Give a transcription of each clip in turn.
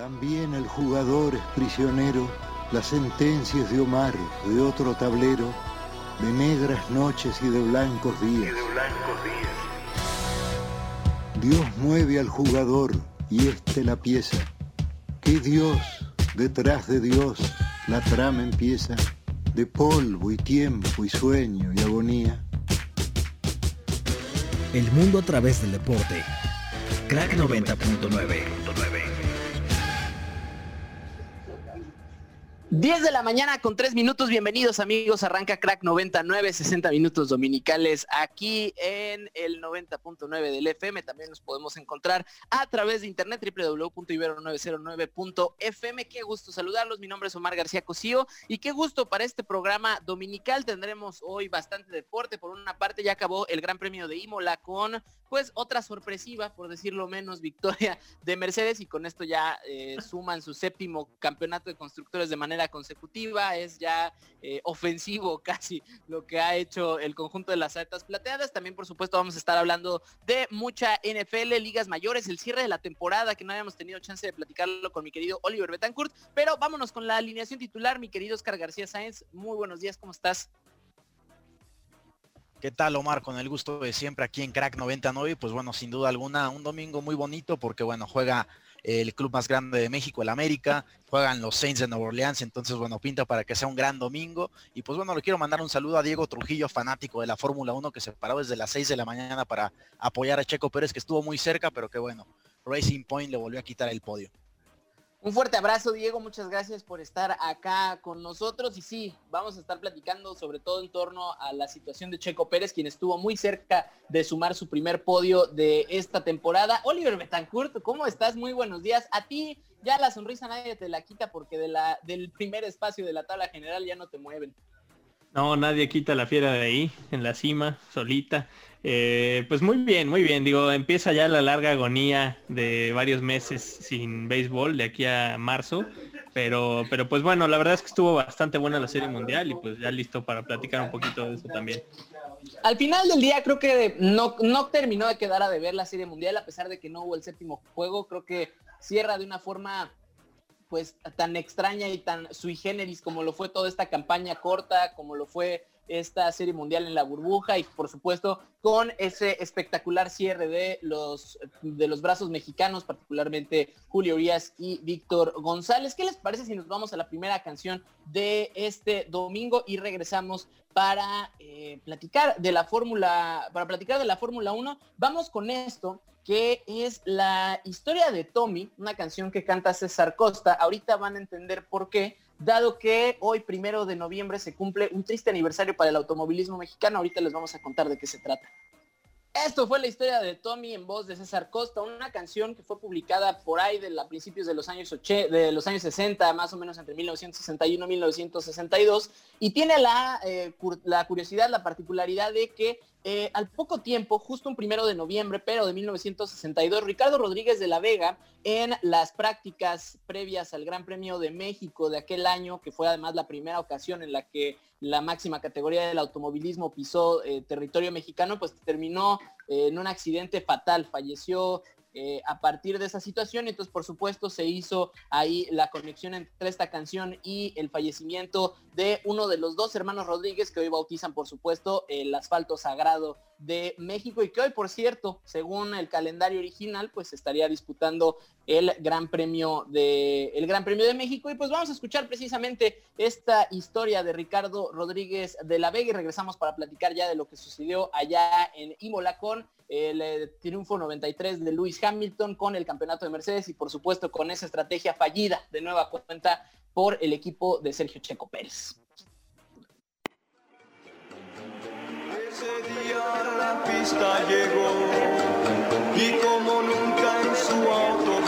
También el jugador es prisionero, las sentencias de Omar, de otro tablero, de negras noches y de blancos días. Dios mueve al jugador y este la pieza. Que Dios, detrás de Dios, la trama empieza de polvo y tiempo y sueño y agonía. El mundo a través del deporte. Crack 90.9. 10 de la mañana con 3 minutos, bienvenidos amigos, arranca Crack 99, 60 minutos dominicales aquí en el 90.9 del FM, también nos podemos encontrar a través de internet www.ibero909.fm, qué gusto saludarlos, mi nombre es Omar García Cosío y qué gusto para este programa dominical, tendremos hoy bastante deporte, por una parte ya acabó el Gran Premio de Imola con pues otra sorpresiva, por decirlo menos, victoria de Mercedes y con esto ya eh, suman su séptimo campeonato de constructores de manera consecutiva, es ya eh, ofensivo casi lo que ha hecho el conjunto de las altas plateadas. También por supuesto vamos a estar hablando de mucha NFL, ligas mayores, el cierre de la temporada que no habíamos tenido chance de platicarlo con mi querido Oliver Betancourt, pero vámonos con la alineación titular, mi querido Oscar García Sáenz. Muy buenos días, ¿cómo estás? ¿Qué tal Omar? Con el gusto de siempre aquí en Crack 99. Pues bueno, sin duda alguna, un domingo muy bonito porque bueno, juega el club más grande de México, el América, juegan los Saints de Nueva Orleans, entonces bueno, pinta para que sea un gran domingo. Y pues bueno, le quiero mandar un saludo a Diego Trujillo, fanático de la Fórmula 1, que se paró desde las 6 de la mañana para apoyar a Checo Pérez, que estuvo muy cerca, pero que bueno, Racing Point le volvió a quitar el podio. Un fuerte abrazo, Diego. Muchas gracias por estar acá con nosotros. Y sí, vamos a estar platicando sobre todo en torno a la situación de Checo Pérez, quien estuvo muy cerca de sumar su primer podio de esta temporada. Oliver Betancourt, ¿cómo estás? Muy buenos días. A ti ya la sonrisa nadie te la quita porque del primer espacio de la tabla general ya no te mueven. No, nadie quita la fiera de ahí, en la cima, solita. Eh, pues muy bien, muy bien. Digo, empieza ya la larga agonía de varios meses sin béisbol de aquí a marzo. Pero, pero pues bueno, la verdad es que estuvo bastante buena la serie mundial y pues ya listo para platicar un poquito de eso también. Al final del día creo que no, no terminó de quedar a deber la serie mundial, a pesar de que no hubo el séptimo juego, creo que cierra de una forma pues tan extraña y tan sui generis como lo fue toda esta campaña corta, como lo fue esta serie mundial en la burbuja y por supuesto con ese espectacular cierre de los, de los brazos mexicanos, particularmente Julio Urias y Víctor González. ¿Qué les parece si nos vamos a la primera canción de este domingo y regresamos para eh, platicar de la Fórmula, para platicar de la Fórmula 1? Vamos con esto que es la historia de Tommy, una canción que canta César Costa. Ahorita van a entender por qué, dado que hoy, primero de noviembre, se cumple un triste aniversario para el automovilismo mexicano. Ahorita les vamos a contar de qué se trata. Esto fue la historia de Tommy en voz de César Costa, una canción que fue publicada por ahí de a principios de los años de los años 60, más o menos entre 1961 y 1962, y tiene la, eh, la curiosidad, la particularidad de que eh, al poco tiempo, justo un primero de noviembre, pero de 1962, Ricardo Rodríguez de la Vega, en las prácticas previas al Gran Premio de México de aquel año, que fue además la primera ocasión en la que la máxima categoría del automovilismo pisó eh, territorio mexicano, pues terminó eh, en un accidente fatal, falleció eh, a partir de esa situación. Entonces, por supuesto, se hizo ahí la conexión entre esta canción y el fallecimiento de uno de los dos hermanos Rodríguez que hoy bautizan, por supuesto, el asfalto sagrado de México y que hoy, por cierto, según el calendario original, pues estaría disputando el Gran Premio de el Gran Premio de México y pues vamos a escuchar precisamente esta historia de Ricardo Rodríguez de la Vega y regresamos para platicar ya de lo que sucedió allá en Imola con el eh, triunfo 93 de Lewis Hamilton con el campeonato de Mercedes y por supuesto con esa estrategia fallida de nueva cuenta por el equipo de Sergio Checo Pérez. Ese día la pista llegó y como nunca en su auto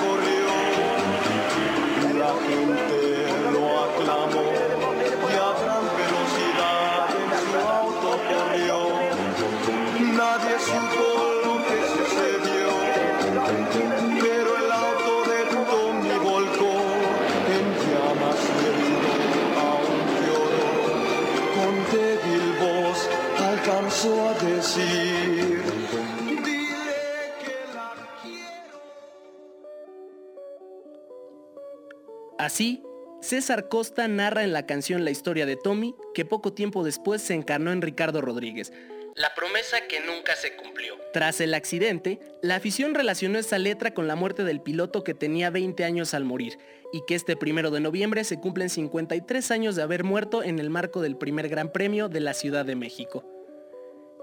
Así, César Costa narra en la canción La historia de Tommy que poco tiempo después se encarnó en Ricardo Rodríguez, la promesa que nunca se cumplió. Tras el accidente, la afición relacionó esa letra con la muerte del piloto que tenía 20 años al morir y que este primero de noviembre se cumplen 53 años de haber muerto en el marco del primer Gran Premio de la Ciudad de México.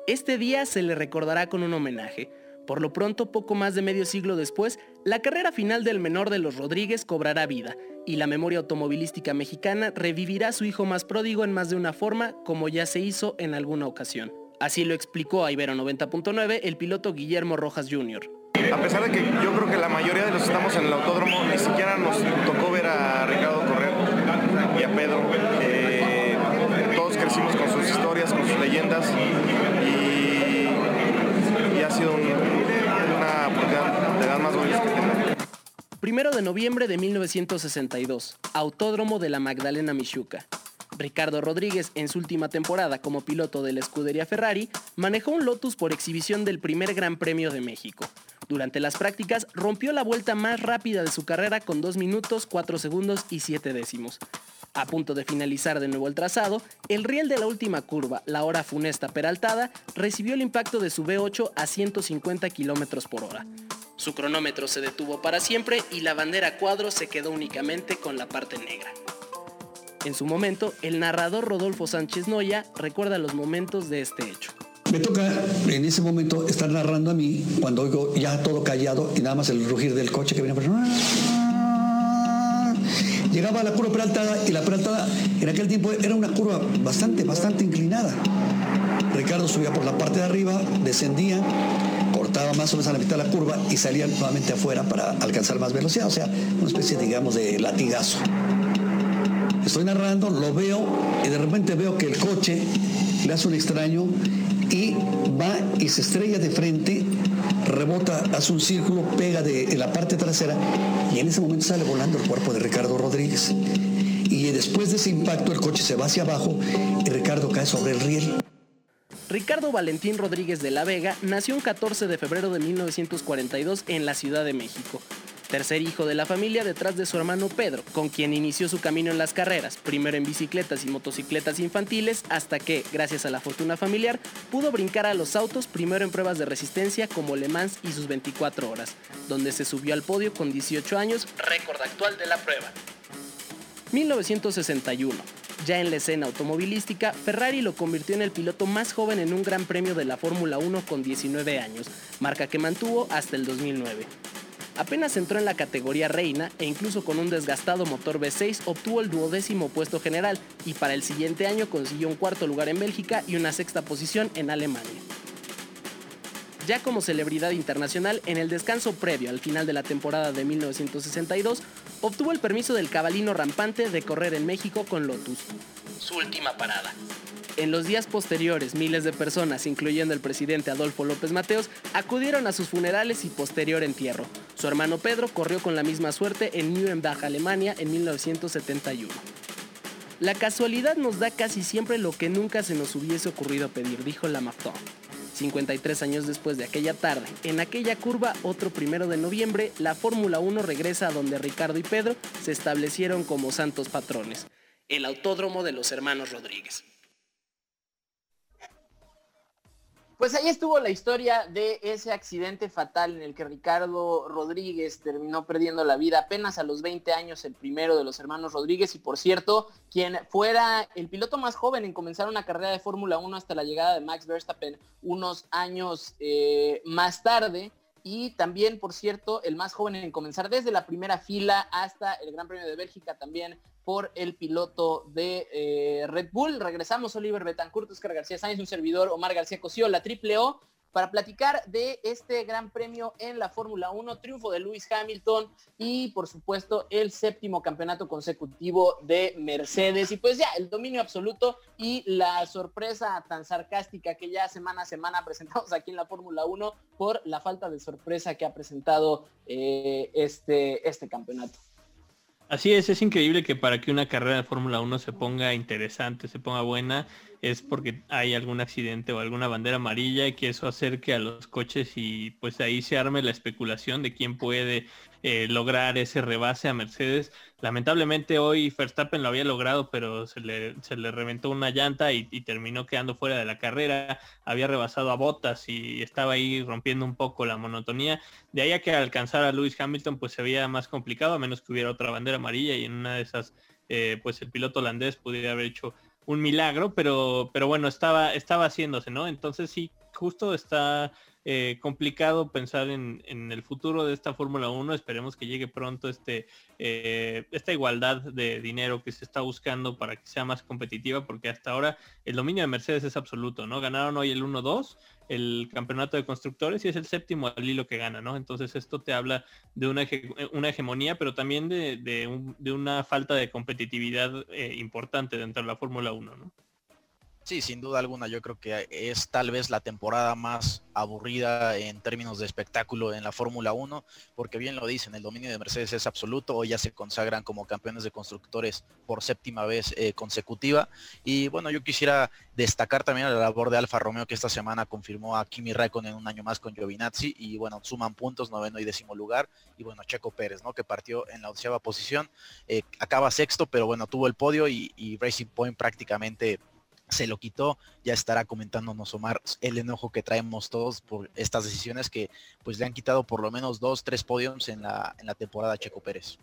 Este día se le recordará con un homenaje. Por lo pronto, poco más de medio siglo después, la carrera final del menor de los Rodríguez cobrará vida y la memoria automovilística mexicana revivirá a su hijo más pródigo en más de una forma, como ya se hizo en alguna ocasión. Así lo explicó a Ibero 90.9 el piloto Guillermo Rojas Jr. A pesar de que yo creo que la mayoría de los que estamos en el autódromo ni siquiera nos tocó ver a Ricardo correr y a Pedro. Eh, todos crecimos con sus historias, con sus leyendas y, ha sido una tener. Primero de noviembre de 1962, Autódromo de la Magdalena Michuca. Ricardo Rodríguez, en su última temporada como piloto de la escudería Ferrari, manejó un Lotus por exhibición del primer Gran Premio de México. Durante las prácticas rompió la vuelta más rápida de su carrera con 2 minutos, 4 segundos y 7 décimos. A punto de finalizar de nuevo el trazado, el riel de la última curva, la hora funesta peraltada, recibió el impacto de su V8 a 150 km por hora. Su cronómetro se detuvo para siempre y la bandera cuadro se quedó únicamente con la parte negra. En su momento, el narrador Rodolfo Sánchez Noya recuerda los momentos de este hecho. Me toca en ese momento estar narrando a mí cuando oigo ya todo callado y nada más el rugir del coche que viene. Llegaba a la curva peraltada y la peraltada en aquel tiempo era una curva bastante, bastante inclinada. Ricardo subía por la parte de arriba, descendía, cortaba más o menos a la mitad de la curva y salía nuevamente afuera para alcanzar más velocidad, o sea, una especie, digamos, de latigazo. Estoy narrando, lo veo y de repente veo que el coche le hace un extraño y va y se estrella de frente, rebota, hace un círculo, pega de, la parte trasera y en ese momento sale volando el cuerpo de Ricardo Rodríguez. Y después de ese impacto el coche se va hacia abajo y Ricardo cae sobre el riel. Ricardo Valentín Rodríguez de la Vega nació el 14 de febrero de 1942 en la Ciudad de México tercer hijo de la familia detrás de su hermano Pedro, con quien inició su camino en las carreras, primero en bicicletas y motocicletas infantiles, hasta que, gracias a la fortuna familiar, pudo brincar a los autos primero en pruebas de resistencia como Le Mans y sus 24 horas, donde se subió al podio con 18 años, récord actual de la prueba. 1961. Ya en la escena automovilística, Ferrari lo convirtió en el piloto más joven en un gran premio de la Fórmula 1 con 19 años, marca que mantuvo hasta el 2009. Apenas entró en la categoría reina e incluso con un desgastado motor V6 obtuvo el duodécimo puesto general y para el siguiente año consiguió un cuarto lugar en Bélgica y una sexta posición en Alemania. Ya como celebridad internacional, en el descanso previo al final de la temporada de 1962, obtuvo el permiso del cabalino rampante de correr en México con Lotus, su última parada. En los días posteriores, miles de personas, incluyendo el presidente Adolfo López Mateos, acudieron a sus funerales y posterior entierro. Su hermano Pedro corrió con la misma suerte en Nuremberg, Alemania, en 1971. La casualidad nos da casi siempre lo que nunca se nos hubiese ocurrido pedir, dijo Lamartine. 53 años después de aquella tarde, en aquella curva, otro primero de noviembre, la Fórmula 1 regresa a donde Ricardo y Pedro se establecieron como santos patrones, el Autódromo de los Hermanos Rodríguez. Pues ahí estuvo la historia de ese accidente fatal en el que Ricardo Rodríguez terminó perdiendo la vida apenas a los 20 años, el primero de los hermanos Rodríguez, y por cierto, quien fuera el piloto más joven en comenzar una carrera de Fórmula 1 hasta la llegada de Max Verstappen unos años eh, más tarde. Y también, por cierto, el más joven en comenzar desde la primera fila hasta el Gran Premio de Bélgica también por el piloto de eh, Red Bull. Regresamos, Oliver Betancourt, Oscar García Sáenz, un servidor, Omar García Cosío, la triple O, para platicar de este gran premio en la Fórmula 1, triunfo de Lewis Hamilton y por supuesto el séptimo campeonato consecutivo de Mercedes. Y pues ya, el dominio absoluto y la sorpresa tan sarcástica que ya semana a semana presentamos aquí en la Fórmula 1 por la falta de sorpresa que ha presentado eh, este, este campeonato. Así es, es increíble que para que una carrera de Fórmula 1 se ponga interesante, se ponga buena, es porque hay algún accidente o alguna bandera amarilla y que eso acerque a los coches y pues ahí se arme la especulación de quién puede eh, lograr ese rebase a Mercedes. Lamentablemente hoy Verstappen lo había logrado, pero se le, se le reventó una llanta y, terminó quedando fuera de la carrera. Había rebasado a Bottas y estaba ahí rompiendo un poco la monotonía. De ahí a que alcanzar a Lewis Hamilton pues se veía más complicado, a menos que hubiera otra bandera amarilla y en una de esas eh, pues el piloto holandés pudiera haber hecho un milagro, pero, pero bueno, estaba, estaba haciéndose, ¿no? Entonces sí, justo está eh, complicado pensar en, el futuro de esta Fórmula 1. Esperemos que llegue pronto este, eh, esta igualdad de dinero que se está buscando para que sea más competitiva, porque hasta ahora el dominio de Mercedes es absoluto, ¿no? Ganaron hoy el 1-2, el campeonato de constructores, y es el séptimo al hilo que gana, ¿no? Entonces esto te habla de una, una hegemonía, pero también de, una falta de competitividad eh, importante dentro de la Fórmula 1, ¿no? Sí, sin duda alguna, yo creo que es tal vez la temporada más aburrida en términos de espectáculo en la Fórmula 1, porque bien lo dicen, el dominio de Mercedes es absoluto, hoy ya se consagran como campeones de constructores por séptima vez eh, consecutiva. Y bueno, yo quisiera destacar también la labor de Alfa Romeo, que esta semana confirmó a Kimi Raikkonen un año más con Giovinazzi, y bueno, suman puntos, noveno y décimo lugar, y bueno, Checo Pérez, ¿no? Que partió en la onceava posición, eh, acaba sexto, pero bueno, tuvo el podio y, y Racing Point prácticamente se lo quitó, ya estará comentándonos Omar el enojo que traemos todos por estas decisiones que pues le han quitado por lo menos dos, tres podiums en la, en la temporada Checo Pérez.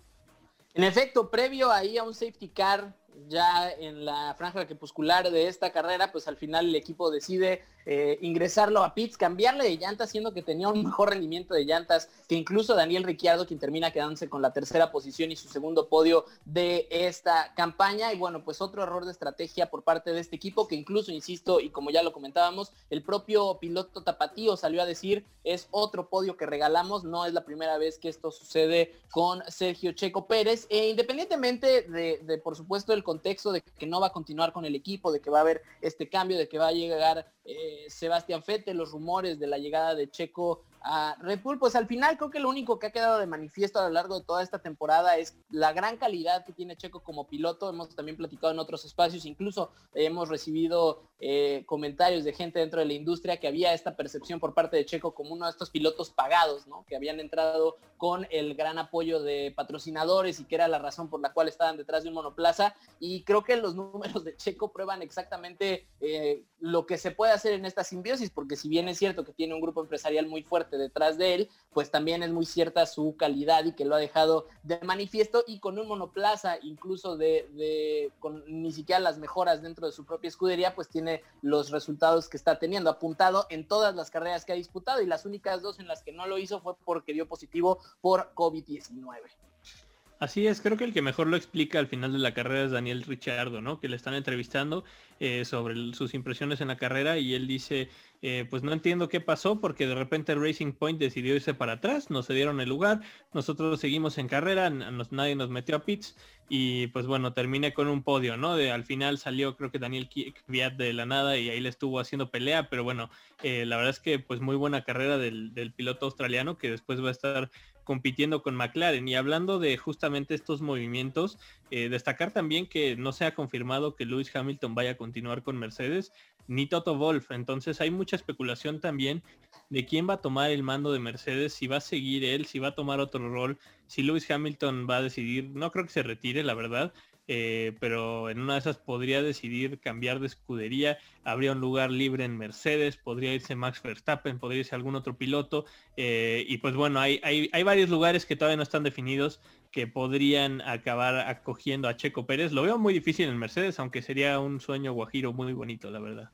En efecto, previo ahí a un safety car ya en la franja crepuscular de esta carrera, pues al final el equipo decide eh, ingresarlo a pits, cambiarle de llantas, siendo que tenía un mejor rendimiento de llantas que incluso Daniel Ricciardo, quien termina quedándose con la tercera posición y su segundo podio de esta campaña. Y bueno, pues otro error de estrategia por parte de este equipo, que incluso, insisto, y como ya lo comentábamos, el propio piloto Tapatío salió a decir, es otro podio que regalamos, no es la primera vez que esto sucede con Sergio Checo Pérez, e independientemente de, de por supuesto, el contexto de que no va a continuar con el equipo, de que va a haber este cambio, de que va a llegar eh, Sebastián Fete, los rumores de la llegada de Checo a Red Bull, pues al final creo que lo único que ha quedado de manifiesto a lo largo de toda esta temporada es la gran calidad que tiene Checo como piloto. Hemos también platicado en otros espacios, incluso hemos recibido eh, comentarios de gente dentro de la industria que había esta percepción por parte de Checo como uno de estos pilotos pagados, ¿no? Que habían entrado con el gran apoyo de patrocinadores y que era la razón por la cual estaban detrás de un monoplaza. Y creo que los números de Checo prueban exactamente eh, lo que se puede hacer en esta simbiosis, porque si bien es cierto que tiene un grupo empresarial muy fuerte, detrás de él, pues también es muy cierta su calidad y que lo ha dejado de manifiesto y con un monoplaza incluso de, con ni siquiera las mejoras dentro de su propia escudería, pues tiene los resultados que está teniendo, apuntado en todas las carreras que ha disputado y las únicas dos en las que no lo hizo fue porque dio positivo por COVID-19. Así es, creo que el que mejor lo explica al final de la carrera es Daniel Richardo, ¿no? Que le están entrevistando eh, sobre sus impresiones en la carrera y él dice, eh, pues no entiendo qué pasó porque de repente Racing Point decidió irse para atrás, nos cedieron el lugar, nosotros seguimos en carrera, nadie nos metió a pits y pues bueno, terminé con un podio, ¿no? De, al final salió creo que Daniel Kvyat de la nada y ahí le estuvo haciendo pelea, pero bueno, eh, la verdad es que pues muy buena carrera del, del piloto australiano que después va a estar compitiendo con McLaren. Y hablando de justamente estos movimientos, eh, destacar también que no se ha confirmado que Lewis Hamilton vaya a continuar con Mercedes, ni Toto Wolf. Entonces hay mucha especulación también de quién va a tomar el mando de Mercedes, si va a seguir él, si va a tomar otro rol, si Lewis Hamilton va a decidir, no creo que se retire, la verdad, eh, pero en una de esas podría decidir cambiar de escudería, habría un lugar libre en Mercedes, podría irse Max Verstappen, podría irse algún otro piloto, eh, y pues bueno, hay, hay, hay, varios lugares que todavía no están definidos que podrían acabar acogiendo a Checo Pérez. Lo veo muy difícil en Mercedes, aunque sería un sueño guajiro muy bonito, la verdad.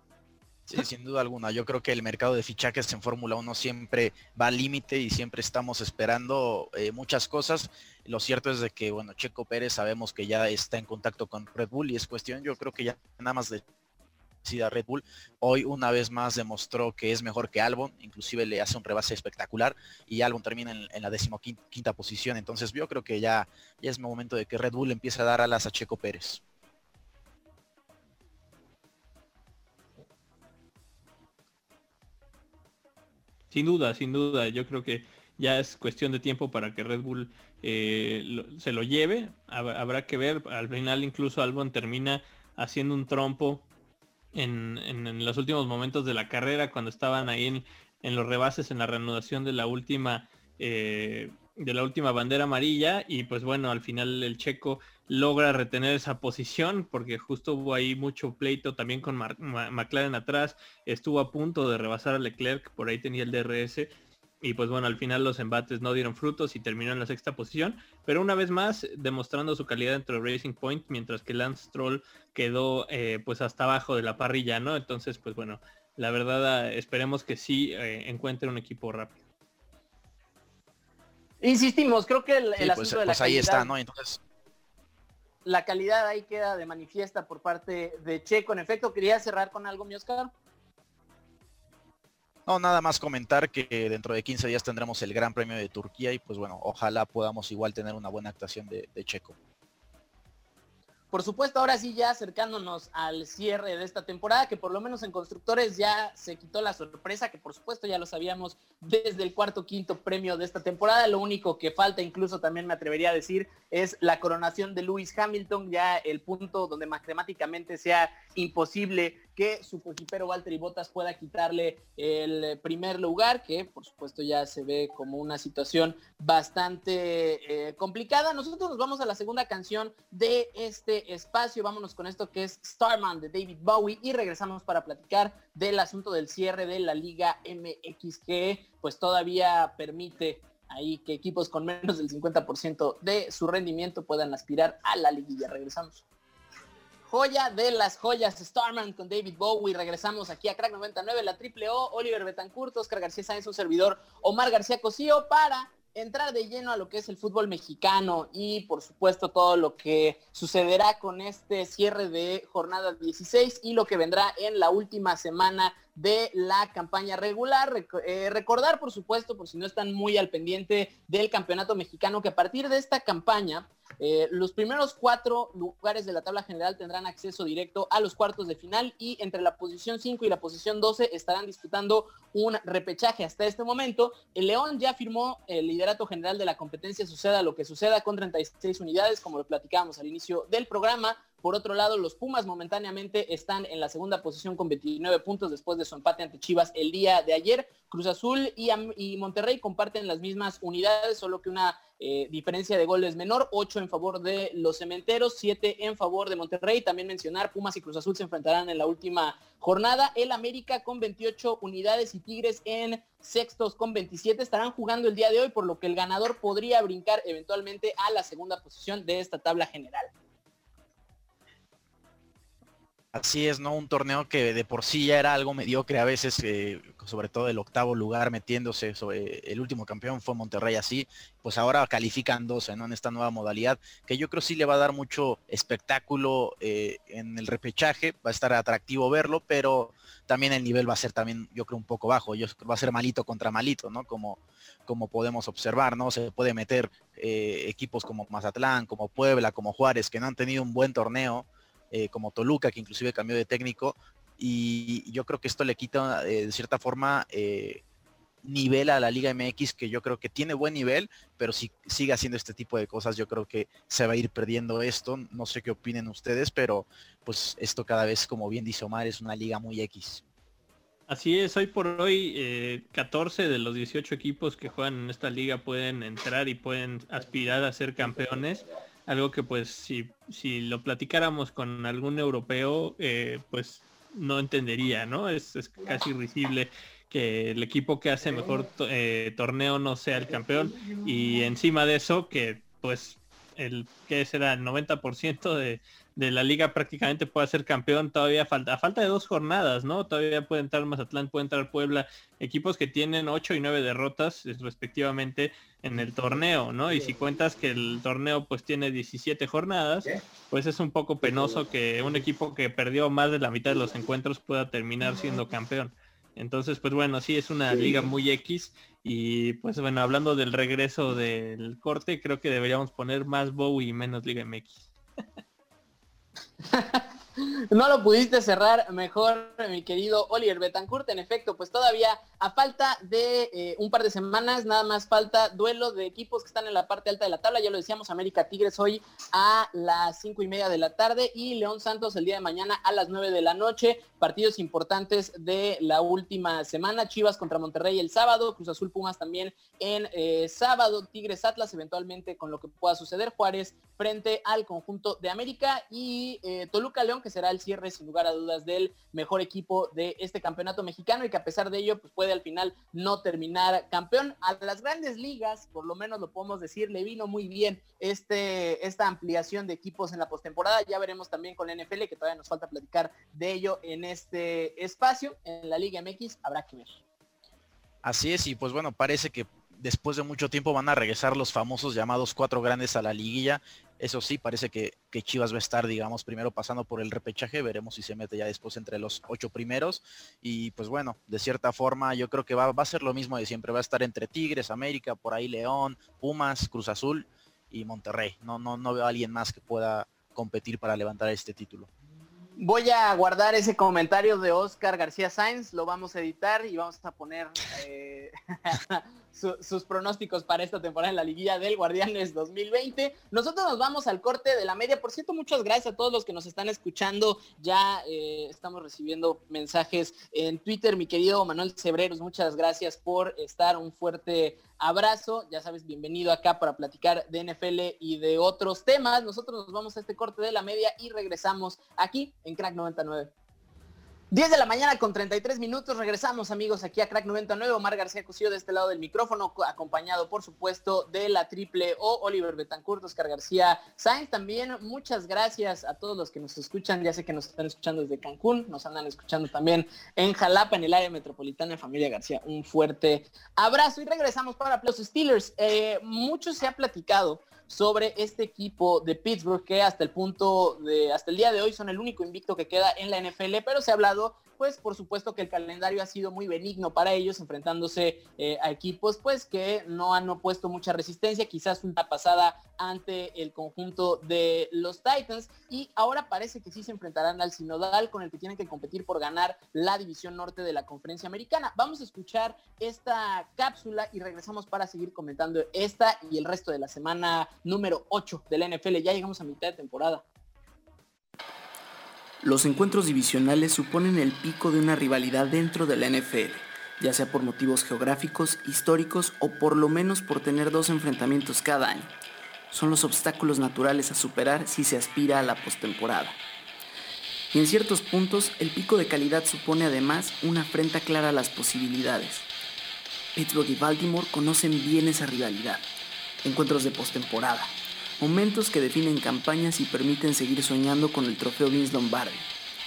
Sí, sin duda alguna. Yo creo que el mercado de fichajes en Fórmula 1 siempre va al límite y siempre estamos esperando eh, muchas cosas. Lo cierto es de que, bueno, Checo Pérez sabemos que ya está en contacto con Red Bull y es cuestión, yo creo que ya nada más de Red Bull. Hoy una vez más demostró que es mejor que Albon, inclusive le hace un rebase espectacular y Albon termina en, la decimoquinta posición. Entonces yo creo que ya, ya es momento de que Red Bull empiece a dar alas a Checo Pérez. Sin duda, sin duda. Yo creo que ya es cuestión de tiempo para que Red Bull eh, se lo lleve. Habrá que ver. Al final incluso Albon termina haciendo un trompo en, en, los últimos momentos de la carrera, cuando estaban ahí en, los rebases, en la reanudación de la última eh, de la última bandera amarilla y pues bueno, al final el checo logra retener esa posición porque justo hubo ahí mucho pleito también con McLaren atrás, estuvo a punto de rebasar a Leclerc, por ahí tenía el DRS y pues bueno, al final los embates no dieron frutos y terminó en la sexta posición, pero una vez más demostrando su calidad dentro de Racing Point, mientras que Lance Stroll quedó eh, pues hasta abajo de la parrilla, ¿no? Entonces pues bueno, la verdad esperemos que sí eh, encuentre un equipo rápido. Insistimos, creo que el, pues, asunto de la pues ahí está, ¿no? Entonces. La calidad ahí queda de manifiesta por parte de Checo. En efecto, quería cerrar con algo, mi Oscar. No, nada más comentar que dentro de 15 días tendremos el Gran Premio de Turquía y pues bueno, ojalá podamos igual tener una buena actuación de Checo. Por supuesto, ahora sí ya acercándonos al cierre de esta temporada, que por lo menos en constructores ya se quitó la sorpresa, que por supuesto ya lo sabíamos desde el cuarto quinto premio de esta temporada. Lo único que falta, incluso también me atrevería a decir, es la coronación de Lewis Hamilton, ya el punto donde matemáticamente sea imposible que su cojipero Walter y Bottas pueda quitarle el primer lugar, que por supuesto ya se ve como una situación bastante eh, complicada. Nosotros nos vamos a la segunda canción de este espacio. Vámonos con esto que es Starman de David Bowie y regresamos para platicar del asunto del cierre de la Liga MX que pues todavía permite ahí que equipos con menos del 50% de su rendimiento puedan aspirar a la liguilla. Regresamos joya de las joyas, Starman con David Bowie. Regresamos aquí a Crack 99, la triple O, Oliver Betancourt, Oscar García Sáenz, un servidor, Omar García Cosío, para entrar de lleno a lo que es el fútbol mexicano y por supuesto todo lo que sucederá con este cierre de jornada 16 y lo que vendrá en la última semana de la campaña regular. Eh, recordar, por supuesto, por si no están muy al pendiente del campeonato mexicano, que a partir de esta campaña, eh, los primeros cuatro lugares de la tabla general tendrán acceso directo a los cuartos de final y entre la posición 5 y la posición 12 estarán disputando un repechaje. Hasta este momento, el León ya firmó el liderato general de la competencia, suceda lo que suceda, con 36 unidades, como lo platicábamos al inicio del programa. Por otro lado, los Pumas momentáneamente están en la segunda posición con 29 puntos después de su empate ante Chivas el día de ayer. Cruz Azul y, Monterrey comparten las mismas unidades, solo que una eh, diferencia de goles menor, 8 en favor de los cementeros, 7 en favor de Monterrey. También mencionar, Pumas y Cruz Azul se enfrentarán en la última jornada. El América con 28 unidades y Tigres en sextos con 27 estarán jugando el día de hoy, por lo que el ganador podría brincar eventualmente a la segunda posición de esta tabla general. Así es, ¿no? Un torneo que de por sí ya era algo mediocre a veces, eh, sobre todo el octavo lugar metiéndose sobre el último campeón fue Monterrey así, pues ahora califican 12, ¿no? En esta nueva modalidad, que yo creo sí le va a dar mucho espectáculo eh, en el repechaje, va a estar atractivo verlo, pero también el nivel va a ser también, yo creo, un poco bajo, va a ser malito contra malito, ¿no? Como, como podemos observar, ¿no? Se puede meter eh, equipos como Mazatlán, como Puebla, como Juárez, que no han tenido un buen torneo eh, como Toluca, que inclusive cambió de técnico, y yo creo que esto le quita eh, de cierta forma eh, nivel a la Liga MX, que yo creo que tiene buen nivel, pero si sigue haciendo este tipo de cosas, yo creo que se va a ir perdiendo esto. No sé qué opinen ustedes, pero pues esto cada vez, como bien dice Omar, es una liga muy X. Así es, hoy por hoy 14 de los 18 equipos que juegan en esta liga pueden entrar y pueden aspirar a ser campeones algo que pues si, si lo platicáramos con algún europeo, eh, pues no entendería, ¿no? Es, casi risible que el equipo que hace mejor eh, torneo no sea el campeón y encima de eso que pues el que será el 90% de, de la liga prácticamente puede ser campeón todavía falta a falta de dos jornadas no todavía puede entrar Mazatlán puede entrar Puebla equipos que tienen 8 y 9 derrotas respectivamente en el torneo no y si cuentas que el torneo pues tiene 17 jornadas pues es un poco penoso que un equipo que perdió más de la mitad de los encuentros pueda terminar siendo campeón entonces pues bueno sí es una liga muy X y pues bueno hablando del regreso del corte creo que deberíamos poner más Bow y menos Liga MX No lo pudiste cerrar mejor, mi querido Oliver Betancourt. En efecto, pues todavía a falta de eh, un par de semanas, nada más falta duelo de equipos que están en la parte alta de la tabla. Ya lo decíamos, América Tigres hoy a las cinco y media de la tarde y León Santos el día de mañana a las nueve de la noche. Partidos importantes de la última semana. Chivas contra Monterrey el sábado, Cruz Azul Pumas también en eh, sábado, Tigres Atlas eventualmente con lo que pueda suceder. Juárez frente al conjunto de América y eh, Toluca León, que será el cierre sin lugar a dudas del mejor equipo de este campeonato mexicano y que a pesar de ello pues puede al final no terminar campeón. A las grandes ligas, por lo menos lo podemos decir, le vino muy bien este, esta ampliación de equipos en la postemporada. Ya veremos también con la NFL, que todavía nos falta platicar de ello en este espacio. En la Liga MX habrá que ver. Así es, y pues bueno, parece que después de mucho tiempo van a regresar los famosos llamados cuatro grandes a la liguilla. Eso sí, parece que, Chivas va a estar, digamos, primero pasando por el repechaje. Veremos si se mete ya después entre los ocho primeros. Y pues bueno, de cierta forma yo creo que va, a ser lo mismo de siempre. Va a estar entre Tigres, América, por ahí León, Pumas, Cruz Azul y Monterrey. No, no, no veo a alguien más que pueda competir para levantar este título. Voy a guardar ese comentario de Oscar García Sainz, lo vamos a editar y vamos a poner eh, sus pronósticos para esta temporada en la liguilla del Guardianes 2020. Nosotros nos vamos al corte de la media. Por cierto, muchas gracias a todos los que nos están escuchando. Ya eh, estamos recibiendo mensajes en Twitter. Mi querido Manuel Cebreros, muchas gracias por estar. Un fuerte abrazo. Ya sabes, bienvenido acá para platicar de NFL y de otros temas. Nosotros nos vamos a este corte de la media y regresamos aquí en Crack 99. 10 de la mañana con 33 minutos. Regresamos amigos aquí a Crack 99. Omar García Cosío de este lado del micrófono, acompañado por supuesto de la triple O, Oliver Betancourt, Oscar García Sainz. También muchas gracias a todos los que nos escuchan. Ya sé que nos están escuchando desde Cancún, nos andan escuchando también en Jalapa, en el área metropolitana Familia García. Un fuerte abrazo y regresamos para los Steelers. Eh, mucho se ha platicado sobre este equipo de Pittsburgh que hasta el punto de, hasta el día de hoy son el único invicto que queda en la NFL, pero se ha hablado pues por supuesto que el calendario ha sido muy benigno para ellos, enfrentándose eh, a equipos pues que no han opuesto mucha resistencia, quizás una pasada ante el conjunto de los Titans y ahora parece que sí se enfrentarán al Sinodal con el que tienen que competir por ganar la división norte de la conferencia americana. Vamos a escuchar esta cápsula y regresamos para seguir comentando esta y el resto de la semana número 8 de la NFL. Ya llegamos a mitad de temporada. Los encuentros divisionales suponen el pico de una rivalidad dentro de la NFL, ya sea por motivos geográficos, históricos o por lo menos por tener dos enfrentamientos cada año. Son los obstáculos naturales a superar si se aspira a la postemporada. Y en ciertos puntos, el pico de calidad supone además una afrenta clara a las posibilidades. Pittsburgh y Baltimore conocen bien esa rivalidad. Encuentros de postemporada, momentos que definen campañas y permiten seguir soñando con el trofeo Vince Lombardi.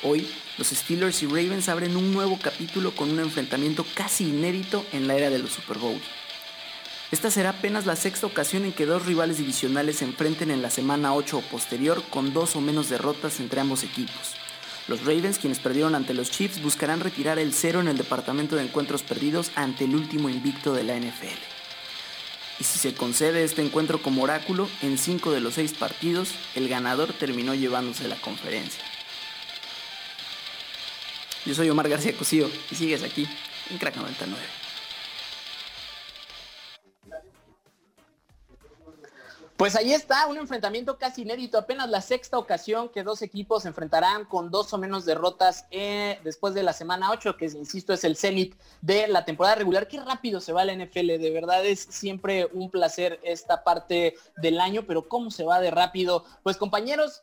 Hoy, los Steelers y Ravens abren un nuevo capítulo con un enfrentamiento casi inédito en la era de los Super Bowl. Esta será apenas la sexta ocasión en que dos rivales divisionales se enfrenten en la semana 8 o posterior con dos o menos derrotas entre ambos equipos. Los Ravens, quienes perdieron ante los Chiefs, buscarán retirar el cero en el departamento de encuentros perdidos ante el último invicto de la NFL. Y si se concede este encuentro como oráculo, en cinco de los seis partidos, el ganador terminó llevándose la conferencia. Yo soy Omar García Cosío y sigues aquí en Crack 99. Pues ahí está, un enfrentamiento casi inédito, apenas la sexta ocasión que dos equipos se enfrentarán con dos o menos derrotas eh, después de la semana 8, que insisto es el cenit de la temporada regular. Qué rápido se va la NFL, de verdad es siempre un placer esta parte del año, pero cómo se va de rápido. Pues compañeros,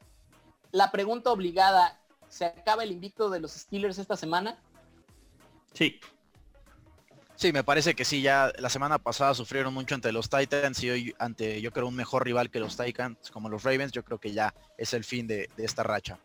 la pregunta obligada, ¿se acaba el invicto de los Steelers esta semana? Sí. Sí, me parece que sí, ya la semana pasada sufrieron mucho ante los Titans y hoy ante yo creo un mejor rival que los Titans como los Ravens, yo creo que ya es el fin de, de esta racha.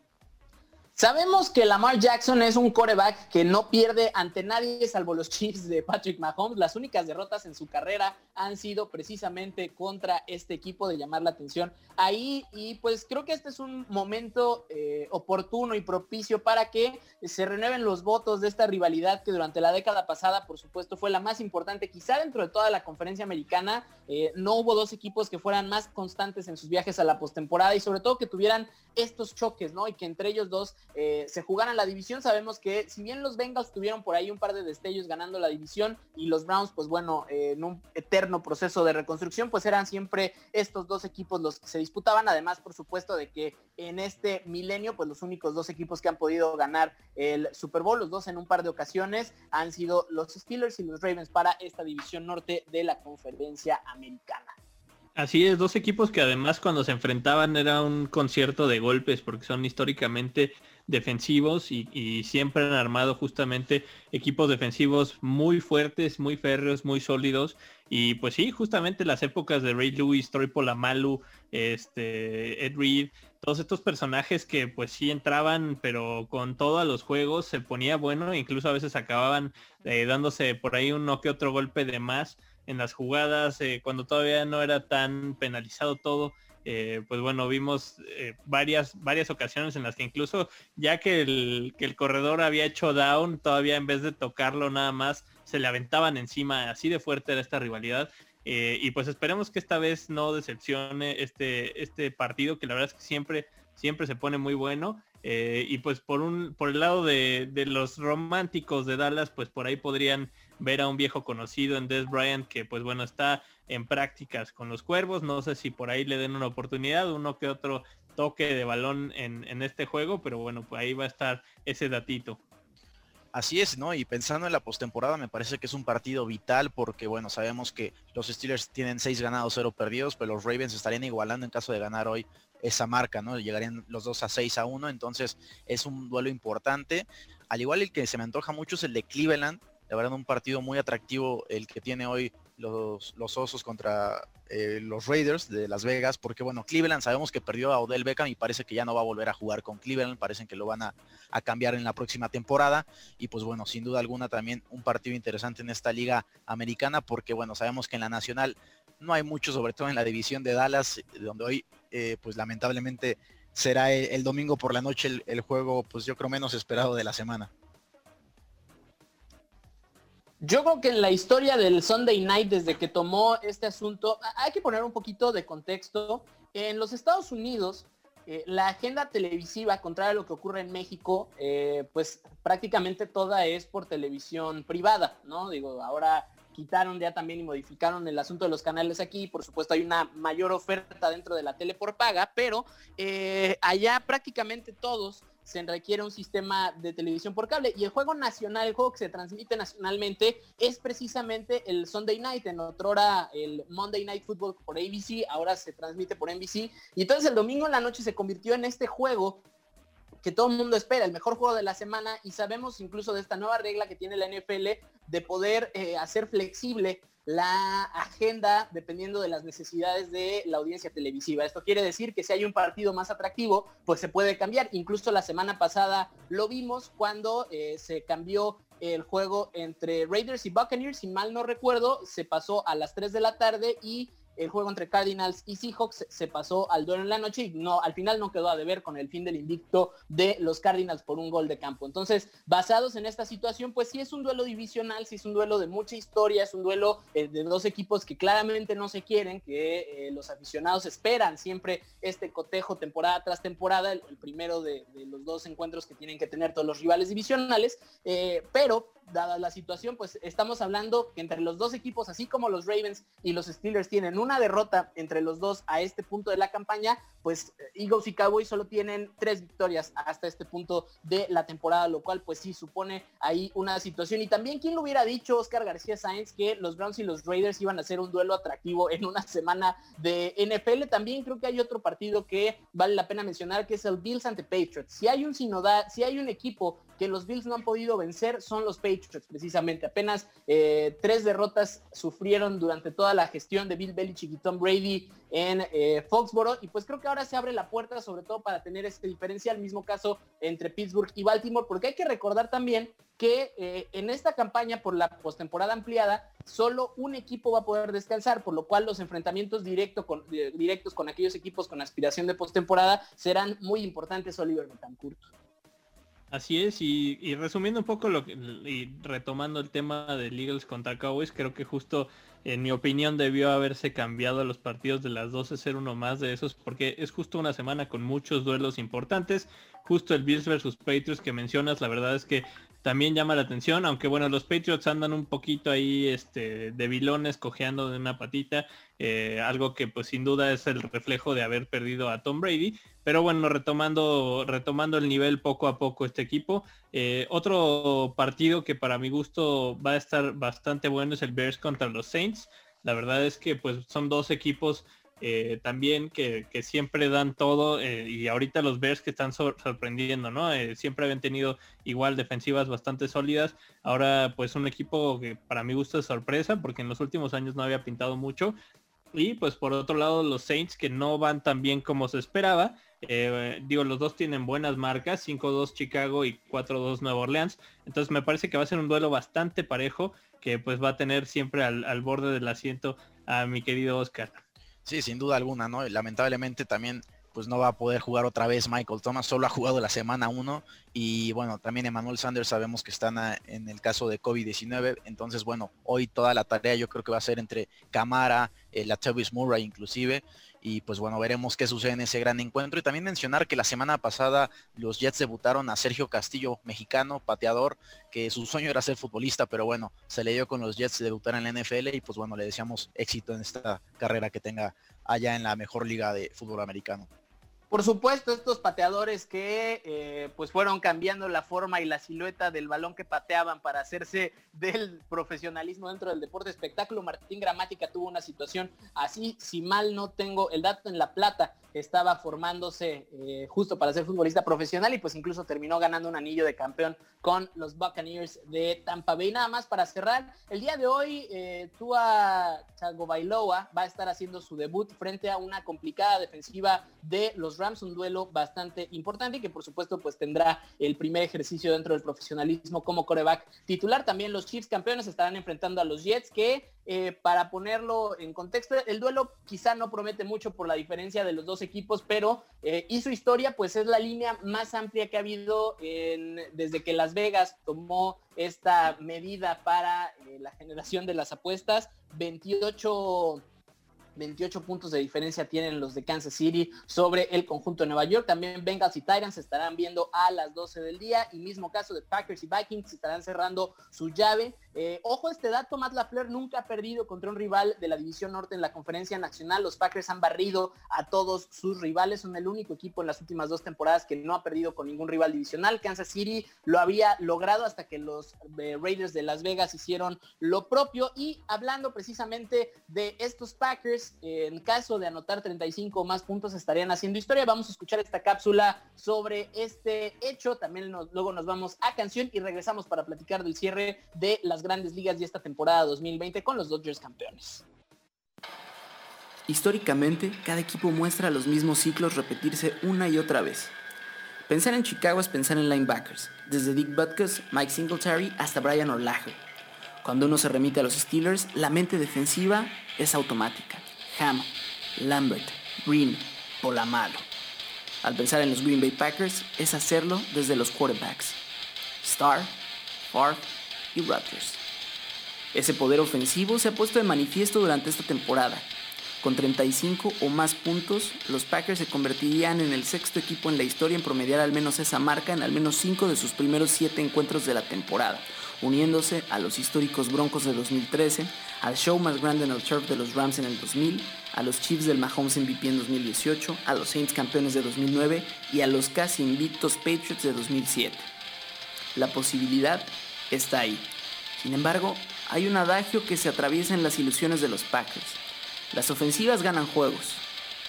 Sabemos que Lamar Jackson es un coreback que no pierde ante nadie salvo los Chiefs de Patrick Mahomes. Las únicas derrotas en su carrera han sido precisamente contra este equipo de llamar la atención. Ahí y pues creo que este es un momento eh, oportuno y propicio para que se renueven los votos de esta rivalidad que durante la década pasada por supuesto fue la más importante. Quizá dentro de toda la conferencia americana eh, no hubo dos equipos que fueran más constantes en sus viajes a la postemporada y sobre todo que tuvieran estos choques no y que entre ellos dos eh, se jugaran la división. Sabemos que si bien los Bengals tuvieron por ahí un par de destellos ganando la división y los Browns, pues bueno, en un eterno proceso de reconstrucción, pues eran siempre estos dos equipos los que se disputaban. Además, por supuesto, de que en este milenio, pues los únicos dos equipos que han podido ganar el Super Bowl, los dos en un par de ocasiones, han sido los Steelers y los Ravens para esta división norte de la conferencia americana. Así es, dos equipos que además cuando se enfrentaban era un concierto de golpes porque son históricamente defensivos y, siempre han armado justamente equipos defensivos muy fuertes, muy férreos, muy sólidos. Y pues sí, justamente las épocas de Ray Lewis, Troy Polamalu, este, Ed Reed, todos estos personajes que pues sí entraban, pero con todo a los juegos se ponía bueno, incluso a veces acababan eh, dándose por ahí uno que otro golpe de más en las jugadas, eh, cuando todavía no era tan penalizado todo. Eh, pues bueno, vimos eh, varias, varias ocasiones en las que incluso ya que el, que el corredor había hecho down, todavía en vez de tocarlo nada más, se le aventaban encima, así de fuerte era esta rivalidad. y pues esperemos que esta vez no decepcione este, este partido, que la verdad es que siempre, siempre se pone muy bueno. y pues por un, por el lado de, de los románticos de Dallas, pues por ahí podrían ver a un viejo conocido en Des Bryant que pues bueno está en prácticas con los cuervos. No sé si por ahí le den una oportunidad, uno que otro toque de balón en, este juego, pero bueno, pues ahí va a estar ese datito. Así es, ¿no? Y pensando en la postemporada, me parece que es un partido vital porque, bueno, sabemos que los Steelers tienen seis ganados, cero perdidos, pero los Ravens estarían igualando en caso de ganar hoy esa marca, ¿no? Llegarían los dos a 6 a 1, entonces es un duelo importante. Al igual el que se me antoja mucho es el de Cleveland, la verdad un partido muy atractivo el que tiene hoy los, Osos contra eh, los Raiders de Las Vegas, porque bueno, Cleveland sabemos que perdió a Odell Beckham y parece que ya no va a volver a jugar con Cleveland, parecen que lo van a, cambiar en la próxima temporada y pues bueno, sin duda alguna también un partido interesante en esta liga americana, porque bueno, sabemos que en la nacional no hay mucho, sobre todo en la división de Dallas, donde hoy eh, pues lamentablemente será el, domingo por la noche el juego pues yo creo menos esperado de la semana. Yo creo que en la historia del Sunday Night, desde que tomó este asunto, hay que poner un poquito de contexto. En los Estados Unidos, eh, la agenda televisiva, contrario a lo que ocurre en México, eh, pues prácticamente toda es por televisión privada, ¿no? Digo, ahora quitaron ya también y modificaron el asunto de los canales aquí. Por supuesto hay una mayor oferta dentro de la tele por paga, pero eh, allá prácticamente todos se requiere un sistema de televisión por cable. Y el juego nacional, el juego que se transmite nacionalmente, es precisamente el Sunday Night. En otra hora el Monday Night Football por ABC, ahora se transmite por NBC. Y entonces el domingo en la noche se convirtió en este juego que todo el mundo espera, el mejor juego de la semana. Y sabemos incluso de esta nueva regla que tiene la NFL de poder eh, hacer flexible la agenda dependiendo de las necesidades de la audiencia televisiva. Esto quiere decir que si hay un partido más atractivo, pues se puede cambiar. Incluso la semana pasada lo vimos cuando eh, se cambió el juego entre Raiders y Buccaneers, si mal no recuerdo, se pasó a las 3 de la tarde y el juego entre Cardinals y Seahawks se pasó al duelo en la noche y no, al final no quedó a deber con el fin del invicto de los Cardinals por un gol de campo. Entonces, basados en esta situación, pues sí es un duelo divisional, sí es un duelo de mucha historia, es un duelo eh, de dos equipos que claramente no se quieren, que eh, los aficionados esperan siempre este cotejo temporada tras temporada, el, primero de, los dos encuentros que tienen que tener todos los rivales divisionales, eh, pero dada la situación, pues estamos hablando que entre los dos equipos, así como los Ravens y los Steelers tienen una derrota entre los dos a este punto de la campaña, pues eh, Eagles y Cowboys solo tienen tres victorias hasta este punto de la temporada, lo cual pues sí supone ahí una situación. Y también, ¿quién lo hubiera dicho, Oscar García Sáenz, que los Browns y los Raiders iban a ser un duelo atractivo en una semana de NFL? También creo que hay otro partido que vale la pena mencionar, que es el Bills ante Patriots. Si hay un sinodal, si hay un equipo que los Bills no han podido vencer son los Patriots, precisamente. Apenas eh, tres derrotas sufrieron durante toda la gestión de Bill Belichick y Tom Brady en eh, Foxboro. Y pues creo que ahora se abre la puerta, sobre todo para tener este diferencial, mismo caso entre Pittsburgh y Baltimore, porque hay que recordar también que eh, en esta campaña por la postemporada ampliada, solo un equipo va a poder descansar, por lo cual los enfrentamientos directo con, directos con aquellos equipos con aspiración de postemporada serán muy importantes, Oliver Betancourt. Así es, y, resumiendo un poco lo que, y retomando el tema de Eagles contra Cowboys, creo que justo En mi opinión debió haberse cambiado los partidos de las 12 ser uno más de esos porque es justo una semana con muchos duelos importantes. Justo el Bills versus Patriots que mencionas, la verdad es que también llama la atención, aunque bueno, los Patriots andan un poquito ahí este, de cojeando de una patita, eh, algo que pues sin duda es el reflejo de haber perdido a Tom Brady, pero bueno, retomando, retomando el nivel poco a poco este equipo. Eh, otro partido que para mi gusto va a estar bastante bueno es el Bears contra los Saints. La verdad es que pues son dos equipos eh, también que, siempre dan todo eh, y ahorita los Bears que están sorprendiendo, ¿no? Eh, siempre habían tenido igual defensivas bastante sólidas, ahora pues un equipo que para mí gusta de sorpresa porque en los últimos años no había pintado mucho y pues por otro lado los Saints que no van tan bien como se esperaba, digo los dos tienen buenas marcas, 5-2 Chicago y 4-2 Nueva Orleans, entonces me parece que va a ser un duelo bastante parejo que pues va a tener siempre al borde del asiento a mi querido Oscar. Sí, sin duda alguna, ¿no? Lamentablemente también pues no va a poder jugar otra vez Michael Thomas, solo ha jugado la semana 1 y bueno, también Emmanuel Sanders sabemos que están en el caso de COVID-19, entonces bueno, hoy toda la tarea yo creo que va a ser entre Camara, eh, la Travis Murray inclusive, y pues bueno, veremos qué sucede en ese gran encuentro. Y también mencionar que la semana pasada los Jets debutaron a Sergio Castillo, mexicano, pateador, que su sueño era ser futbolista, pero bueno, se le dio con los Jets debutar en la NFL y pues bueno, le deseamos éxito en esta carrera que tenga allá en la mejor liga de fútbol americano. Por supuesto, estos pateadores que eh, pues fueron cambiando la forma y la silueta del balón que pateaban para hacerse del profesionalismo dentro del deporte espectáculo. Martín Gramática tuvo una situación así, si mal no tengo el dato en la plata, estaba formándose eh, justo para ser futbolista profesional y pues incluso terminó ganando un anillo de campeón con los Buccaneers de Tampa Bay. Nada más para cerrar, el día de hoy eh, Tua Bailoa va a estar haciendo su debut frente a una complicada defensiva de los Rams, un duelo bastante importante y que por supuesto pues tendrá el primer ejercicio dentro del profesionalismo como coreback titular. También los Chiefs campeones estarán enfrentando a los Jets que eh, para ponerlo en contexto, el duelo quizá no promete mucho por la diferencia de los dos equipos, pero eh, y su historia pues es la línea más amplia que ha habido desde que Las Vegas tomó esta medida para eh, la generación de las apuestas. 28 28 puntos de diferencia tienen los de Kansas City sobre el conjunto de Nueva York. También Bengals y Titans estarán viendo a las 12 del día. Y mismo caso de Packers y Vikings estarán cerrando su llave. Eh, ojo este dato, Matt LaFleur nunca ha perdido contra un rival de la División Norte en la Conferencia Nacional. Los Packers han barrido a todos sus rivales. Son el único equipo en las últimas dos temporadas que no ha perdido con ningún rival divisional. Kansas City lo había logrado hasta que los eh, Raiders de Las Vegas hicieron lo propio. Y hablando precisamente de estos Packers, en caso de anotar 35 o más puntos estarían haciendo historia. Vamos a escuchar esta cápsula sobre este hecho. También luego nos vamos a canción y regresamos para platicar del cierre de las grandes ligas y esta temporada 2020 con los Dodgers campeones. Históricamente, cada equipo muestra los mismos ciclos repetirse una y otra vez. Pensar en Chicago es pensar en linebackers, desde Dick Butkus, Mike Singletary hasta Brian Orlajo. Cuando uno se remite a los Steelers, la mente defensiva es automática. Ham, Lambert, Green, Polamalo. Al pensar en los Green Bay Packers, es hacerlo desde los quarterbacks. Starr, Favre y Rodgers. Ese poder ofensivo se ha puesto de manifiesto durante esta temporada. Con 35 o más puntos, los Packers se convertirían en el sexto equipo en la historia en promediar al menos esa marca en al menos 5 de sus primeros 7 encuentros de la temporada, uniéndose a los históricos Broncos de 2013, al show más grande en el turf de los Rams en el 2000, a los Chiefs del Mahomes MVP en 2018, a los Saints campeones de 2009 y a los casi invictos Patriots de 2007. La posibilidad está ahí. Sin embargo, hay un adagio que se atraviesa en las ilusiones de los Packers. Las ofensivas ganan juegos,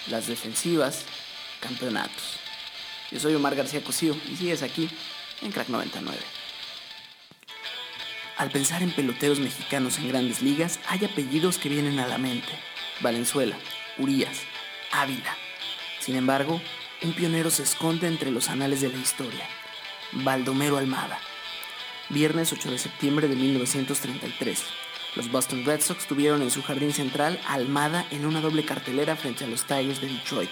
las defensivas campeonatos. Yo soy Omar García Cosío y sigues aquí en Crack 99. Al pensar en peloteros mexicanos en grandes ligas, hay apellidos que vienen a la mente. Valenzuela, Urias, Ávila. Sin embargo, un pionero se esconde entre los anales de la historia. Baldomero Almada. Viernes 8 de septiembre de 1933. Los Boston Red Sox tuvieron en su jardín central Almada en una doble cartelera frente a los Tigers de Detroit.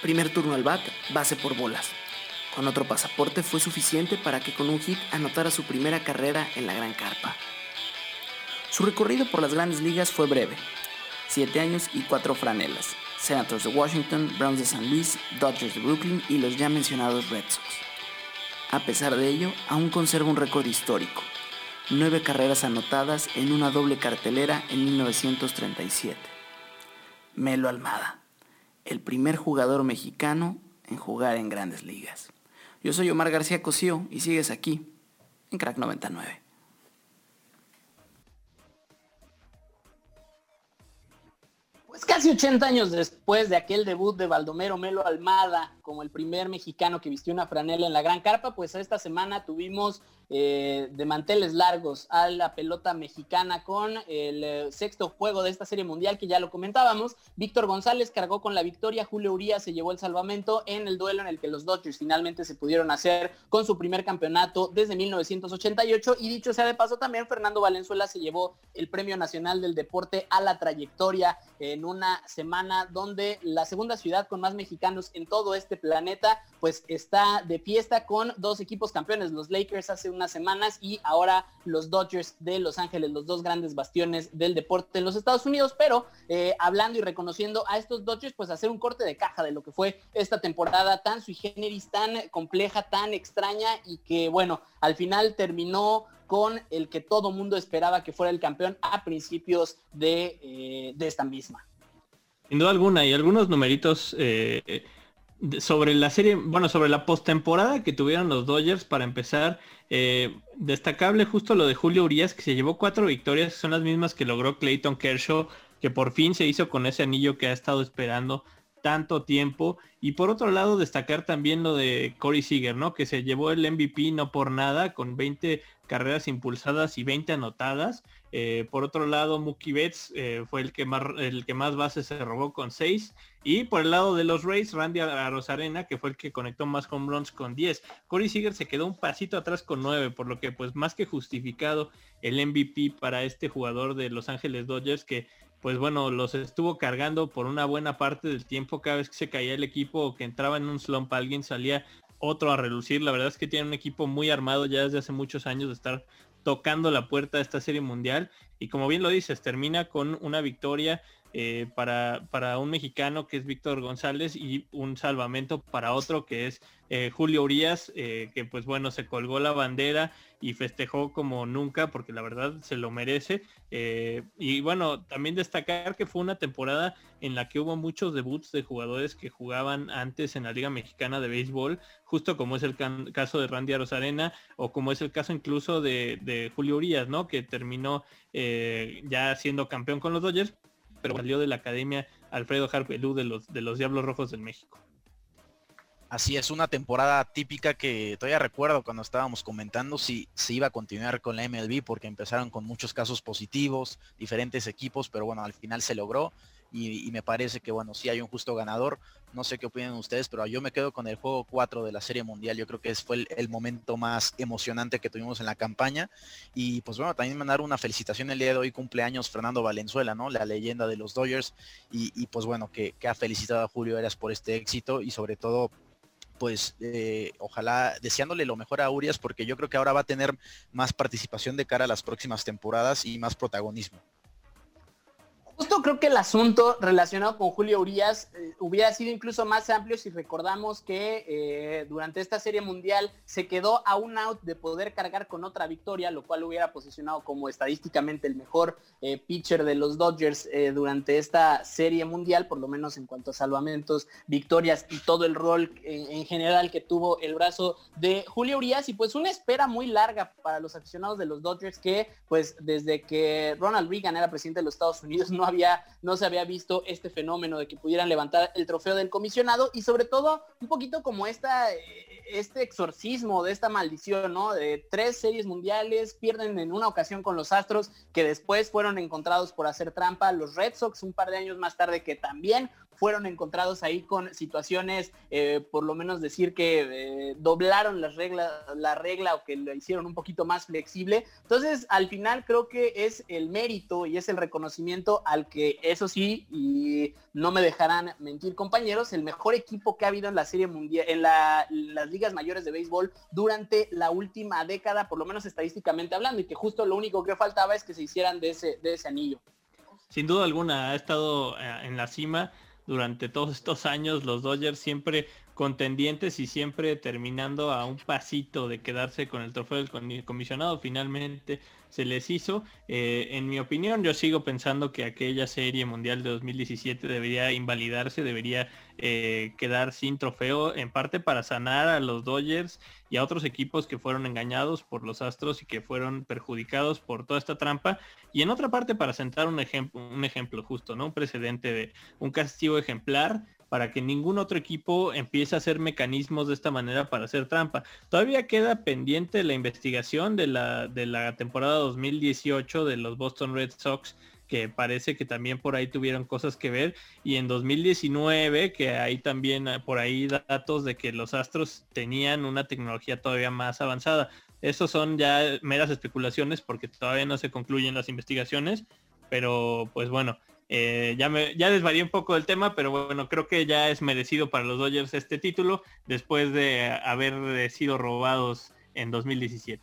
Primer turno al bat, base por bolas. Con otro pasaporte fue suficiente para que con un hit anotara su primera carrera en la Gran Carpa. Su recorrido por las grandes ligas fue breve, 7 años y 4 franelas, Senators de Washington, Browns de San Luis, Dodgers de Brooklyn y los ya mencionados Red Sox. A pesar de ello, aún conserva un récord histórico, nueve carreras anotadas en una doble cartelera en 1937. Melo Almada, el primer jugador mexicano en jugar en grandes ligas. Yo soy Omar García Cosío y sigues aquí, en Crack 99. Casi 80 años después de aquel debut de Baldomero Melo Almada como el primer mexicano que vistió una franela en la Gran Carpa, pues esta semana tuvimos eh, de manteles largos a la pelota mexicana con el eh, sexto juego de esta serie mundial que ya lo comentábamos. Víctor González cargó con la victoria, Julio Urias se llevó el salvamento en el duelo en el que los Dodgers finalmente se pudieron hacer con su primer campeonato desde 1988 y dicho sea de paso también Fernando Valenzuela se llevó el Premio Nacional del Deporte a la trayectoria en una semana donde la segunda ciudad con más mexicanos en todo este planeta pues está de fiesta con dos equipos campeones, los Lakers hace unas semanas y ahora los Dodgers de Los Ángeles, los dos grandes bastiones del deporte en los Estados Unidos, pero eh, hablando y reconociendo a estos Dodgers, pues hacer un corte de caja de lo que fue esta temporada tan sui generis, tan compleja, tan extraña y que bueno, al final terminó con el que todo mundo esperaba que fuera el campeón a principios de, eh, de esta misma. Sin duda alguna, y algunos numeritos eh, sobre la serie, bueno, sobre la postemporada que tuvieron los Dodgers para empezar, eh, destacable justo lo de Julio Urias, que se llevó cuatro victorias, son las mismas que logró Clayton Kershaw, que por fin se hizo con ese anillo que ha estado esperando tanto tiempo. Y por otro lado, destacar también lo de Corey Seager, ¿no? Que se llevó el MVP no por nada, con 20 carreras impulsadas y 20 anotadas. Eh, por otro lado, Mookie Betts eh, fue el que, más, el que más bases se robó con 6. Y por el lado de los Rays, Randy Rosarena, que fue el que conectó más home runs con 10. Corey Seager se quedó un pasito atrás con 9, por lo que pues más que justificado el MVP para este jugador de Los Ángeles Dodgers que pues bueno, los estuvo cargando por una buena parte del tiempo. Cada vez que se caía el equipo o que entraba en un slump, alguien salía otro a relucir. La verdad es que tiene un equipo muy armado ya desde hace muchos años de estar tocando la puerta de esta serie mundial. Y como bien lo dices, termina con una victoria eh, para, para, un mexicano que es Víctor González y un salvamento para otro que es eh, Julio Urias, eh, que pues bueno, se colgó la bandera y festejó como nunca porque la verdad se lo merece. y bueno, también destacar que fue una temporada en la que hubo muchos debuts de jugadores que jugaban antes en la Liga Mexicana de Béisbol, justo como es el caso de Randy Arozarena o como es el caso incluso de, de Julio Urias, ¿no? Que terminó ya siendo campeón con los Dodgers, pero salió de la Academia Alfredo Harpelú de los, de los Diablos Rojos del México. Así es, una temporada típica que todavía recuerdo cuando estábamos comentando si se iba a continuar con la MLB porque empezaron con muchos casos positivos, diferentes equipos, pero bueno, al final se logró y, me parece que bueno, sí hay un justo ganador. No sé qué opinan ustedes, pero yo me quedo con el juego 4 de la Serie Mundial. Yo creo que fue el, momento más emocionante que tuvimos en la campaña. Y pues bueno, también mandar una felicitación el día de hoy, cumpleaños Fernando Valenzuela, ¿no? La leyenda de los Dodgers. Y, pues bueno, que, ha felicitado a Julio Eras por este éxito y sobre todo pues eh, ojalá deseándole lo mejor a Urias porque yo creo que ahora va a tener más participación de cara a las próximas temporadas y más protagonismo. Justo creo que el asunto relacionado con Julio Urias eh, hubiera sido incluso más amplio si recordamos que eh, durante esta serie mundial se quedó a un out de poder cargar con otra victoria, lo cual hubiera posicionado como estadísticamente el mejor eh, pitcher de los Dodgers durante esta serie mundial, por lo menos en cuanto a salvamentos, victorias y todo el rol en, general que tuvo el brazo de Julio Urias. Y pues una espera muy larga para los aficionados de los Dodgers que pues desde que Ronald Reagan era presidente de los Estados Unidos no no se había visto este fenómeno de que pudieran levantar el trofeo del comisionado y sobre todo un poquito como esta, eh, este exorcismo de esta maldición, ¿no? De tres series mundiales, pierden en una ocasión con los Astros que después fueron encontrados por hacer trampa, los Red Sox un par de años más tarde que también fueron encontrados ahí con situaciones, eh, por lo menos decir que eh, doblaron las reglas, la regla o que lo hicieron un poquito más flexible. Entonces, al final creo que es el mérito y es el reconocimiento al que, eso sí, y no me dejarán mentir compañeros, el mejor equipo que ha habido en la serie mundial, en, las ligas mayores de béisbol durante la última década, por lo menos estadísticamente hablando, y que justo lo único que faltaba es que se hicieran de ese, de ese anillo. Sin duda alguna, ha estado eh, en la cima durante todos estos años, los Dodgers siempre contendientes y siempre terminando a un pasito de quedarse con el trofeo del comisionado. Finalmente se les hizo. Eh, en mi opinión, yo sigo pensando que aquella serie mundial de 2017 debería invalidarse, debería eh, quedar sin trofeo, en parte para sanar a los Dodgers y a otros equipos que fueron engañados por los Astros y que fueron perjudicados por toda esta trampa. Y en otra parte para sentar un ejemplo, un ejemplo justo, ¿no? Un precedente de un castigo ejemplar para que ningún otro equipo empiece a hacer mecanismos de esta manera para hacer trampa. Todavía queda pendiente la investigación de la, de la temporada 2018 de los Boston Red Sox que parece que también por ahí tuvieron cosas que ver y en 2019 que hay también eh, por ahí datos de que los astros tenían una tecnología todavía más avanzada. Esos son ya meras especulaciones porque todavía no se concluyen las investigaciones, pero pues bueno, eh, ya, me, ya desvarié un poco del tema, pero bueno, creo que ya es merecido para los Dodgers este título después de haber sido robados en 2017.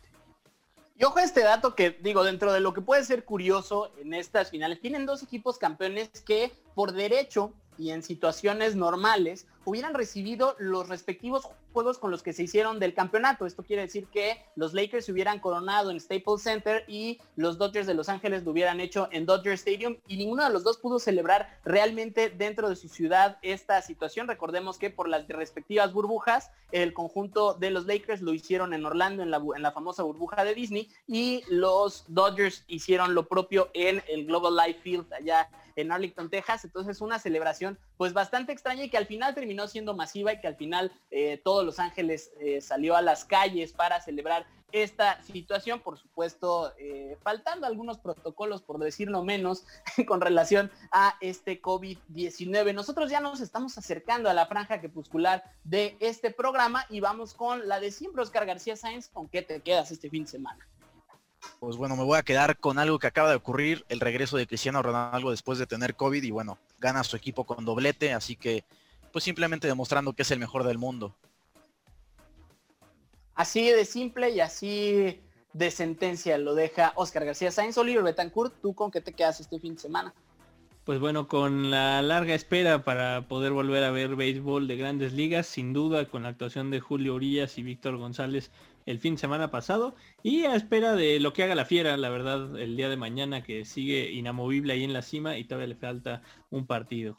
Y ojo a este dato que digo, dentro de lo que puede ser curioso en estas finales, tienen dos equipos campeones que por derecho y en situaciones normales hubieran recibido los respectivos juegos con los que se hicieron del campeonato. Esto quiere decir que los Lakers se hubieran coronado en Staples Center y los Dodgers de Los Ángeles lo hubieran hecho en Dodger Stadium y ninguno de los dos pudo celebrar realmente dentro de su ciudad esta situación. Recordemos que por las respectivas burbujas, el conjunto de los Lakers lo hicieron en Orlando, en la, en la famosa burbuja de Disney, y los Dodgers hicieron lo propio en el Global Life Field allá en Arlington, Texas. Entonces una celebración pues bastante extraña y que al final terminó siendo masiva y que al final eh, todos Los Ángeles eh, salió a las calles para celebrar esta situación, por supuesto, eh, faltando algunos protocolos, por decirlo menos, con relación a este COVID-19. Nosotros ya nos estamos acercando a la franja crepuscular de este programa y vamos con la de siempre, Oscar García Sáenz, ¿con qué te quedas este fin de semana? Pues bueno, me voy a quedar con algo que acaba de ocurrir, el regreso de Cristiano Ronaldo después de tener COVID y bueno, gana su equipo con doblete, así que pues simplemente demostrando que es el mejor del mundo. Así de simple y así de sentencia lo deja Oscar García Sainz, Oliver Betancourt, ¿tú con qué te quedas este fin de semana? Pues bueno, con la larga espera para poder volver a ver béisbol de grandes ligas, sin duda con la actuación de Julio Urias y Víctor González el fin de semana pasado y a espera de lo que haga la fiera, la verdad, el día de mañana que sigue inamovible ahí en la cima y todavía le falta un partido.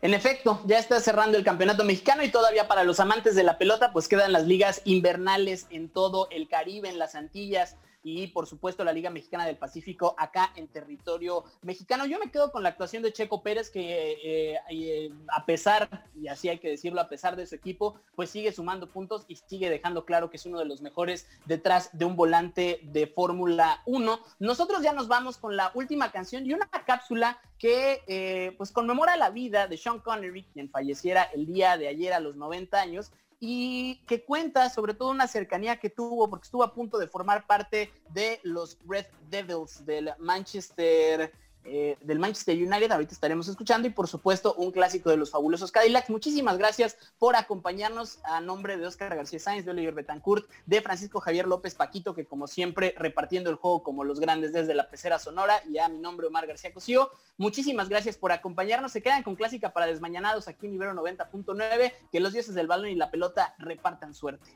En efecto, ya está cerrando el campeonato mexicano y todavía para los amantes de la pelota, pues quedan las ligas invernales en todo el Caribe, en las Antillas, y por supuesto la Liga Mexicana del Pacífico acá en territorio mexicano. Yo me quedo con la actuación de Checo Pérez que eh, eh, a pesar, y así hay que decirlo, a pesar de su equipo, pues sigue sumando puntos y sigue dejando claro que es uno de los mejores detrás de un volante de Fórmula 1. Nosotros ya nos vamos con la última canción y una cápsula que eh, pues conmemora la vida de Sean Connery, quien falleciera el día de ayer a los 90 años y que cuenta sobre todo una cercanía que tuvo porque estuvo a punto de formar parte de los Red Devils del Manchester eh, del Manchester United, ahorita estaremos escuchando, y por supuesto un clásico de los fabulosos Cadillacs. Muchísimas gracias por acompañarnos a nombre de Oscar García Sáenz, de Oliver Betancourt, de Francisco Javier López Paquito, que como siempre repartiendo el juego como los grandes desde la pecera sonora, y a mi nombre Omar García Cosío. Muchísimas gracias por acompañarnos. Se quedan con clásica para desmañanados aquí en Ibero 90.9. Que los dioses del balón y la pelota repartan suerte.